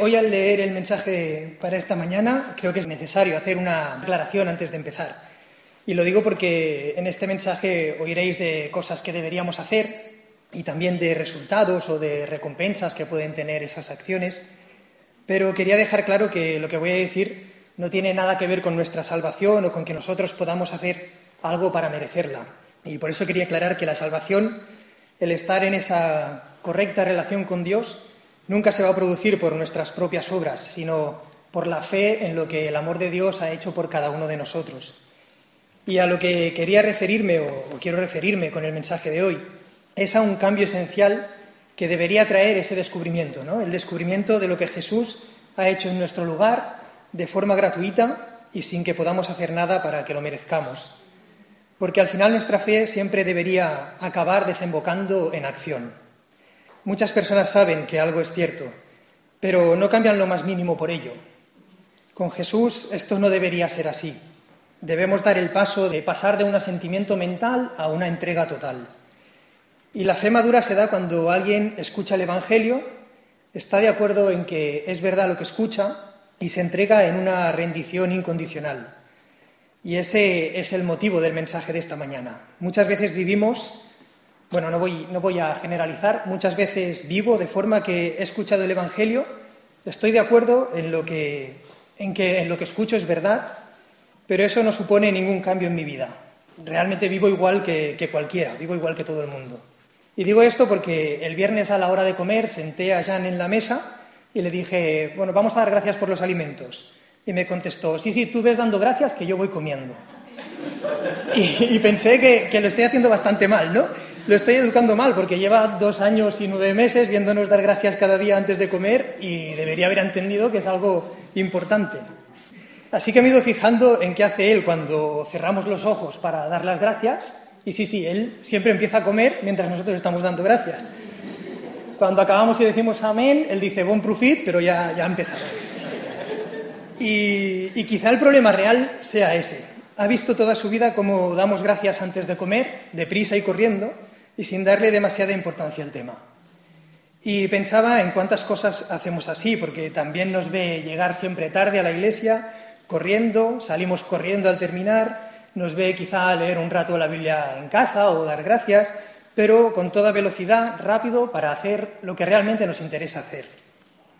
Hoy al leer el mensaje para esta mañana creo que es necesario hacer una aclaración antes de empezar. Y lo digo porque en este mensaje oiréis de cosas que deberíamos hacer y también de resultados o de recompensas que pueden tener esas acciones. Pero quería dejar claro que lo que voy a decir no tiene nada que ver con nuestra salvación o con que nosotros podamos hacer algo para merecerla. Y por eso quería aclarar que la salvación, el estar en esa correcta relación con Dios, nunca se va a producir por nuestras propias obras, sino por la fe en lo que el amor de Dios ha hecho por cada uno de nosotros. Y a lo que quería referirme, o, quiero referirme con el mensaje de hoy, es a un cambio esencial que debería traer ese descubrimiento, ¿no? el descubrimiento de lo que Jesús ha hecho en nuestro lugar de forma gratuita y sin que podamos hacer nada para que lo merezcamos. Porque al final nuestra fe siempre debería acabar desembocando en acción. Muchas personas saben que algo es cierto, pero no cambian lo más mínimo por ello. Con Jesús esto no debería ser así. Debemos dar el paso de pasar de un asentimiento mental a una entrega total. Y la fe madura se da cuando alguien escucha el Evangelio, está de acuerdo en que es verdad lo que escucha y se entrega en una rendición incondicional. Y ese es el motivo del mensaje de esta mañana. Muchas veces vivimos bueno, no voy, a generalizar, muchas veces vivo de forma que he escuchado el Evangelio, estoy de acuerdo en lo que, en lo que escucho es verdad, pero eso no supone ningún cambio en mi vida. Realmente vivo igual que, que cualquiera, vivo igual que todo el mundo. Y digo esto porque el viernes a la hora de comer senté a Jan en la mesa y le dije, bueno, vamos a dar gracias por los alimentos. Y me contestó, sí, sí, tú ves dando gracias que yo voy comiendo. Y, pensé que, que, lo estoy haciendo bastante mal, ¿no? Lo estoy educando mal porque lleva dos años y nueve meses viéndonos dar gracias cada día antes de comer y debería haber entendido que es algo importante. Así que me he ido fijando en qué hace él cuando cerramos los ojos para dar las gracias. Y sí, sí, él siempre empieza a comer mientras nosotros estamos dando gracias. Cuando acabamos y decimos amén, él dice bon profit, pero ya, ya ha empezado. Y, y quizá el problema real sea ese. Ha visto toda su vida cómo damos gracias antes de comer, deprisa y corriendo, y sin darle demasiada importancia al tema. Y pensaba en cuántas cosas hacemos así, porque también nos ve llegar siempre tarde a la iglesia, corriendo, salimos corriendo al terminar, nos ve quizá leer un rato la Biblia en casa o dar gracias, pero con toda velocidad, rápido, para hacer lo que realmente nos interesa hacer.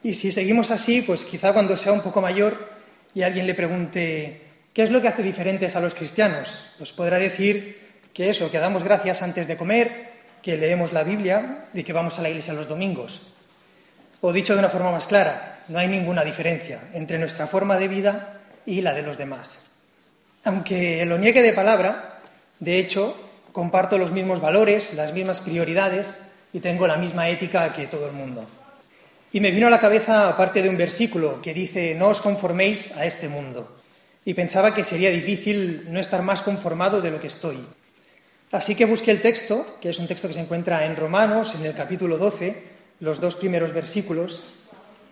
Y si seguimos así, pues quizá cuando sea un poco mayor y alguien le pregunte, ¿qué es lo que hace diferentes a los cristianos? Pues podrá decir que eso, que damos gracias antes de comer, que leemos la Biblia y que vamos a la iglesia los domingos. O dicho de una forma más clara, no hay ninguna diferencia entre nuestra forma de vida y la de los demás. Aunque lo niegue de palabra, de hecho, comparto los mismos valores, las mismas prioridades y tengo la misma ética que todo el mundo. Y me vino a la cabeza, aparte de un versículo que dice, no os conforméis a este mundo. Y pensaba que sería difícil no estar más conformado de lo que estoy. Así que busqué el texto, que es un texto que se encuentra en Romanos, en el capítulo 12, los dos primeros versículos.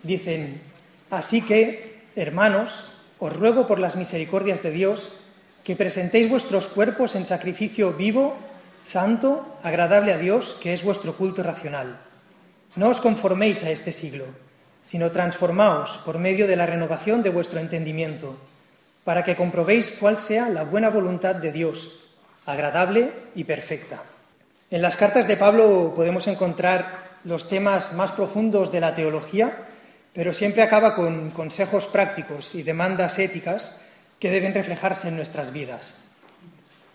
Dicen, así que, hermanos, os ruego por las misericordias de Dios que presentéis vuestros cuerpos en sacrificio vivo, santo, agradable a Dios, que es vuestro culto racional. No os conforméis a este siglo, sino transformaos por medio de la renovación de vuestro entendimiento, para que comprobéis cuál sea la buena voluntad de Dios agradable y perfecta. En las cartas de Pablo podemos encontrar los temas más profundos de la teología, pero siempre acaba con consejos prácticos y demandas éticas que deben reflejarse en nuestras vidas.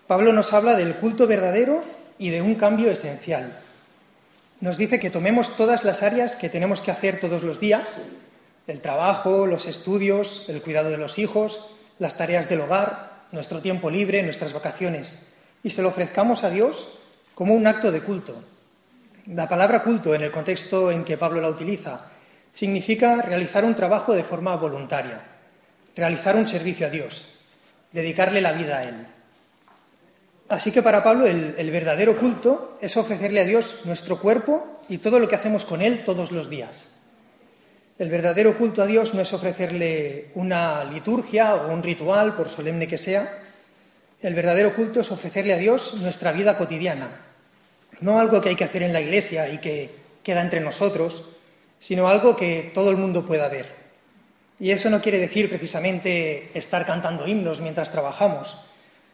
Pablo nos habla del culto verdadero y de un cambio esencial. Nos dice que tomemos todas las áreas que tenemos que hacer todos los días, el trabajo, los estudios, el cuidado de los hijos, las tareas del hogar, nuestro tiempo libre, nuestras vacaciones, y se lo ofrezcamos a Dios como un acto de culto. La palabra culto, en el contexto en que Pablo la utiliza, significa realizar un trabajo de forma voluntaria, realizar un servicio a Dios, dedicarle la vida a Él. Así que para Pablo el, el, verdadero culto es ofrecerle a Dios nuestro cuerpo y todo lo que hacemos con Él todos los días. El verdadero culto a Dios no es ofrecerle una liturgia o un ritual, por solemne que sea, el verdadero culto es ofrecerle a Dios nuestra vida cotidiana, no algo que hay que hacer en la iglesia y que queda entre nosotros, sino algo que todo el mundo pueda ver. Y eso no quiere decir precisamente estar cantando himnos mientras trabajamos,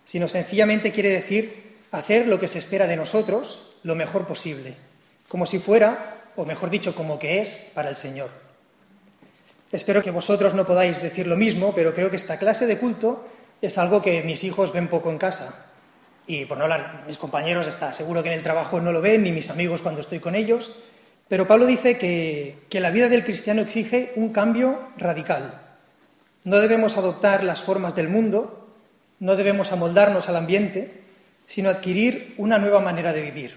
sino sencillamente quiere decir hacer lo que se espera de nosotros lo mejor posible, como si fuera, o mejor dicho, como que es para el Señor. Espero que vosotros no podáis decir lo mismo, pero creo que esta clase de culto es algo que mis hijos ven poco en casa. Y por no hablar, mis compañeros está seguro que en el trabajo no lo ven, ni mis amigos cuando estoy con ellos. Pero Pablo dice que, que la vida del cristiano exige un cambio radical. No debemos adoptar las formas del mundo, no debemos amoldarnos al ambiente, sino adquirir una nueva manera de vivir.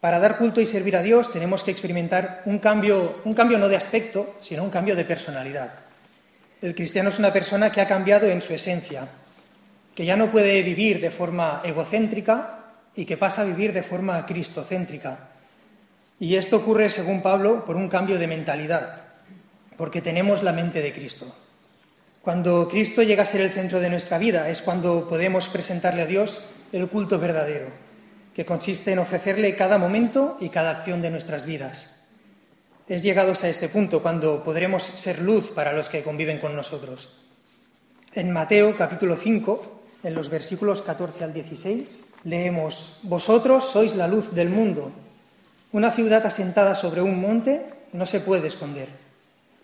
Para dar culto y servir a Dios tenemos que experimentar un cambio, un cambio no de aspecto, sino un cambio de personalidad. El cristiano es una persona que ha cambiado en su esencia, que ya no puede vivir de forma egocéntrica y que pasa a vivir de forma cristocéntrica. Y esto ocurre, según Pablo, por un cambio de mentalidad, porque tenemos la mente de Cristo. Cuando Cristo llega a ser el centro de nuestra vida es cuando podemos presentarle a Dios el culto verdadero, que consiste en ofrecerle cada momento y cada acción de nuestras vidas. Es llegados a este punto cuando podremos ser luz para los que conviven con nosotros. En Mateo capítulo 5 en los versículos 14 al 16, leemos, Vosotros sois la luz del mundo. Una ciudad asentada sobre un monte no se puede esconder,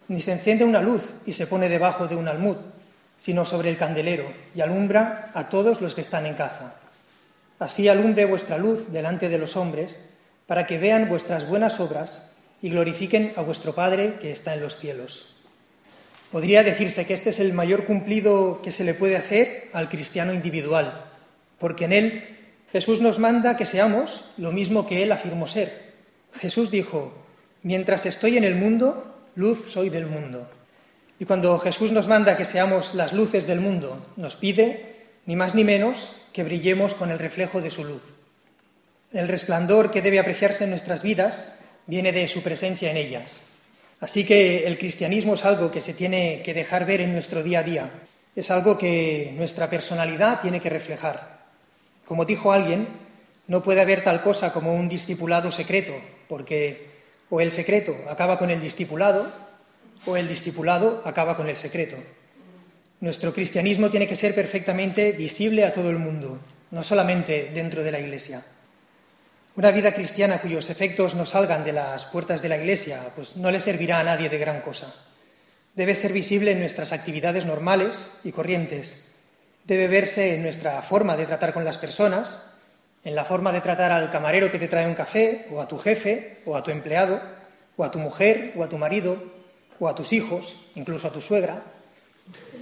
ni se enciende una luz y se pone debajo de un almud, sino sobre el candelero y alumbra a todos los que están en casa. Así alumbre vuestra luz delante de los hombres, para que vean vuestras buenas obras y glorifiquen a vuestro Padre que está en los cielos. Podría decirse que este es el mayor cumplido que se le puede hacer al cristiano individual, porque en él Jesús nos manda que seamos lo mismo que él afirmó ser. Jesús dijo, mientras estoy en el mundo, luz soy del mundo. Y cuando Jesús nos manda que seamos las luces del mundo, nos pide, ni más ni menos, que brillemos con el reflejo de su luz. El resplandor que debe apreciarse en nuestras vidas viene de su presencia en ellas. Así que el cristianismo es algo que se tiene que dejar ver en nuestro día a día, es algo que nuestra personalidad tiene que reflejar. Como dijo alguien, no puede haber tal cosa como un discipulado secreto, porque o el secreto acaba con el discipulado o el discipulado acaba con el secreto. Nuestro cristianismo tiene que ser perfectamente visible a todo el mundo, no solamente dentro de la Iglesia. Una vida cristiana cuyos efectos no salgan de las puertas de la Iglesia, pues no le servirá a nadie de gran cosa. Debe ser visible en nuestras actividades normales y corrientes. Debe verse en nuestra forma de tratar con las personas, en la forma de tratar al camarero que te trae un café, o a tu jefe, o a tu empleado, o a tu mujer, o a tu marido, o a tus hijos, incluso a tu suegra,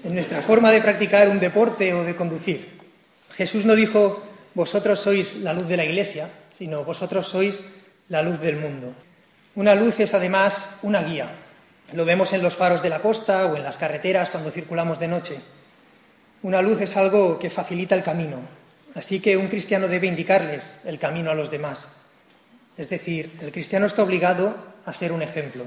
en nuestra forma de practicar un deporte o de conducir. Jesús no dijo, vosotros sois la luz de la iglesia, sino vosotros sois la luz del mundo. Una luz es además una guía. Lo vemos en los faros de la costa o en las carreteras cuando circulamos de noche. Una luz es algo que facilita el camino, así que un cristiano debe indicarles el camino a los demás. Es decir, el cristiano está obligado a ser un ejemplo.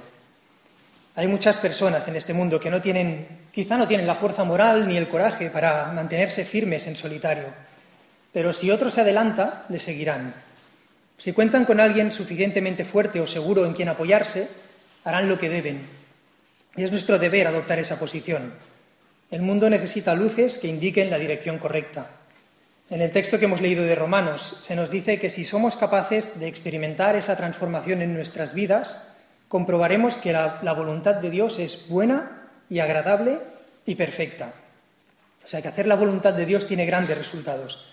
Hay muchas personas en este mundo que no tienen, quizá no tienen la fuerza moral ni el coraje para mantenerse firmes en solitario, pero si otro se adelanta, le seguirán. Si cuentan con alguien suficientemente fuerte o seguro en quien apoyarse, harán lo que deben. Y es nuestro deber adoptar esa posición. El mundo necesita luces que indiquen la dirección correcta. En el texto que hemos leído de Romanos se nos dice que si somos capaces de experimentar esa transformación en nuestras vidas, comprobaremos que la, voluntad de Dios es buena y agradable y perfecta. O sea que hacer la voluntad de Dios tiene grandes resultados.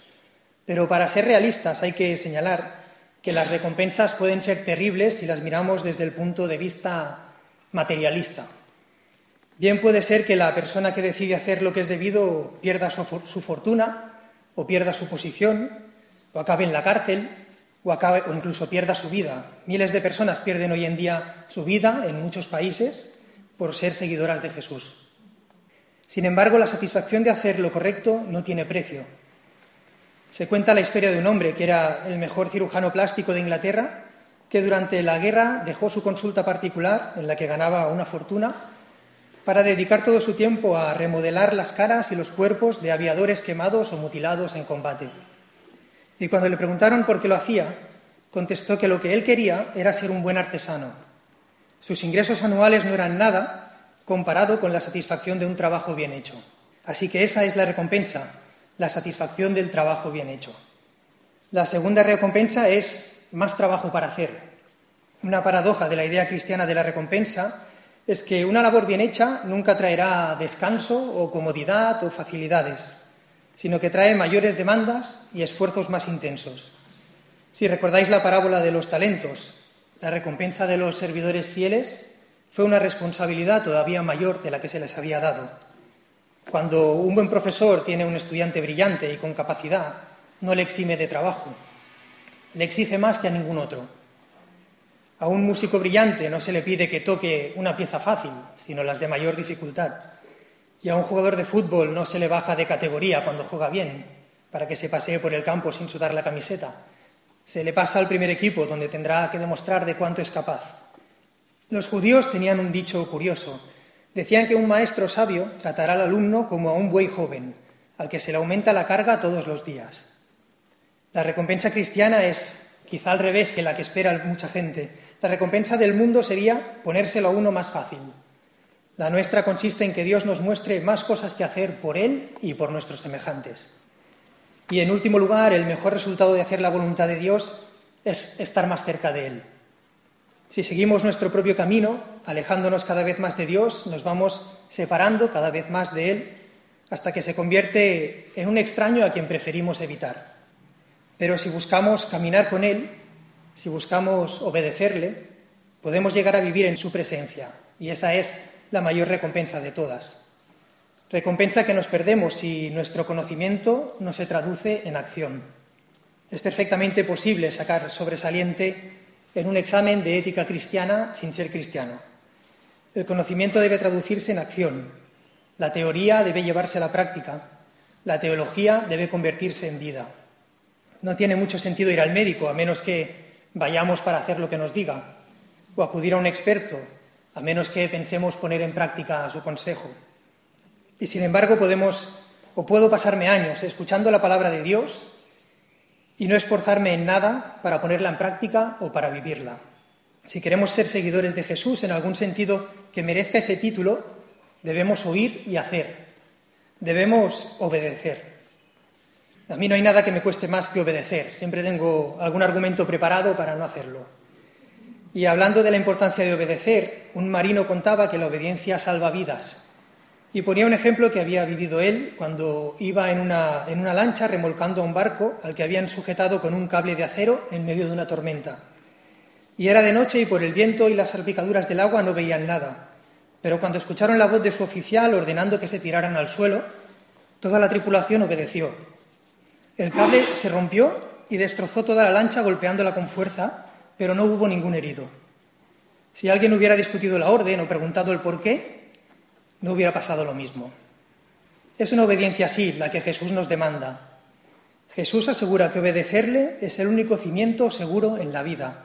Pero para ser realistas hay que señalar que las recompensas pueden ser terribles si las miramos desde el punto de vista materialista. Bien puede ser que la persona que decide hacer lo que es debido pierda su, fortuna o pierda su posición o acabe en la cárcel o, acabe, o incluso pierda su vida. Miles de personas pierden hoy en día su vida en muchos países por ser seguidoras de Jesús. Sin embargo, la satisfacción de hacer lo correcto no tiene precio. Se cuenta la historia de un hombre que era el mejor cirujano plástico de Inglaterra, que durante la guerra dejó su consulta particular, en la que ganaba una fortuna, para dedicar todo su tiempo a remodelar las caras y los cuerpos de aviadores quemados o mutilados en combate. Y cuando le preguntaron por qué lo hacía, contestó que lo que él quería era ser un buen artesano. Sus ingresos anuales no eran nada comparado con la satisfacción de un trabajo bien hecho. Así que esa es la recompensa, la satisfacción del trabajo bien hecho. La segunda recompensa es más trabajo para hacer. Una paradoja de la idea cristiana de la recompensa es que una labor bien hecha nunca traerá descanso o comodidad o facilidades, sino que trae mayores demandas y esfuerzos más intensos. Si recordáis la parábola de los talentos, la recompensa de los servidores fieles fue una responsabilidad todavía mayor de la que se les había dado. Cuando un buen profesor tiene un estudiante brillante y con capacidad, no le exime de trabajo, le exige más que a ningún otro. A un músico brillante no se le pide que toque una pieza fácil, sino las de mayor dificultad. Y a un jugador de fútbol no se le baja de categoría cuando juega bien, para que se pasee por el campo sin sudar la camiseta. Se le pasa al primer equipo, donde tendrá que demostrar de cuánto es capaz. Los judíos tenían un dicho curioso. Decían que un maestro sabio tratará al alumno como a un buey joven, al que se le aumenta la carga todos los días. La recompensa cristiana es quizá al revés que la que espera mucha gente. La recompensa del mundo sería ponérselo a uno más fácil. La nuestra consiste en que Dios nos muestre más cosas que hacer por Él y por nuestros semejantes. Y en último lugar, el mejor resultado de hacer la voluntad de Dios es estar más cerca de Él. Si seguimos nuestro propio camino, alejándonos cada vez más de Dios, nos vamos separando cada vez más de Él hasta que se convierte en un extraño a quien preferimos evitar. Pero si buscamos caminar con Él, si buscamos obedecerle, podemos llegar a vivir en su presencia, y esa es la mayor recompensa de todas. Recompensa que nos perdemos si nuestro conocimiento no se traduce en acción. Es perfectamente posible sacar sobresaliente en un examen de ética cristiana sin ser cristiano. El conocimiento debe traducirse en acción. La teoría debe llevarse a la práctica. La teología debe convertirse en vida. No tiene mucho sentido ir al médico a menos que vayamos para hacer lo que nos diga, o acudir a un experto, a menos que pensemos poner en práctica su consejo. Y sin embargo podemos o puedo pasarme años escuchando la palabra de Dios y no esforzarme en nada para ponerla en práctica o para vivirla. Si queremos ser seguidores de Jesús en algún sentido que merezca ese título, debemos oír y hacer. Debemos obedecer. A mí no hay nada que me cueste más que obedecer. Siempre tengo algún argumento preparado para no hacerlo. Y hablando de la importancia de obedecer, un marino contaba que la obediencia salva vidas. Y ponía un ejemplo que había vivido él cuando iba en una, en una lancha remolcando a un barco al que habían sujetado con un cable de acero en medio de una tormenta. Y era de noche y por el viento y las salpicaduras del agua no veían nada. Pero cuando escucharon la voz de su oficial ordenando que se tiraran al suelo, toda la tripulación obedeció el cable se rompió y destrozó toda la lancha golpeándola con fuerza, pero no hubo ningún herido. Si alguien hubiera discutido la orden o preguntado el por qué, no hubiera pasado lo mismo. Es una obediencia así la que Jesús nos demanda. Jesús asegura que obedecerle es el único cimiento seguro en la vida.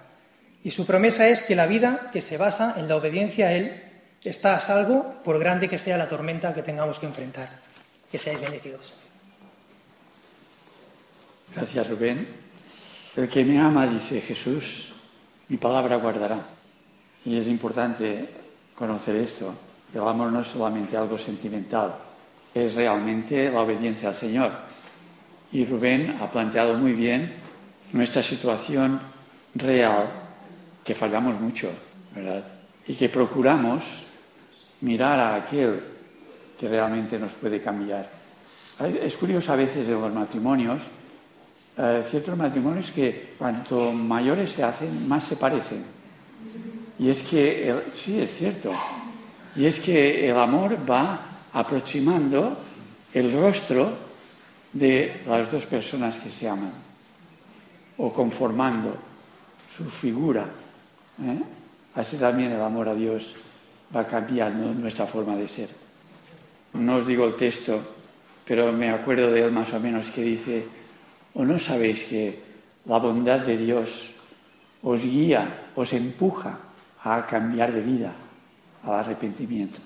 Y su promesa es que la vida que se basa en la obediencia a Él está a salvo por grande que sea la tormenta que tengamos que enfrentar. Que seáis bendecidos. Gracias, Rubén. El que me ama, dice Jesús, mi palabra guardará. Y es importante conocer esto. El amor no es solamente algo sentimental, es realmente la obediencia al Señor. Y Rubén ha planteado muy bien nuestra situación real, que fallamos mucho, ¿verdad? Y que procuramos mirar a aquel que realmente nos puede cambiar. Es curioso a veces en los matrimonios eh, ciertos matrimonios que cuanto mayores se hacen, más se parecen. Y es que, sí, es cierto, y es que el amor va aproximando el rostro de las dos personas que se aman, o conformando su figura. ¿eh? Así también el amor a Dios va cambiando nuestra forma de ser. No os digo el texto, pero me acuerdo de él más o menos que dice, ¿O no sabéis que la bondad de Dios os guía, os empuja a cambiar de vida, al arrepentimiento?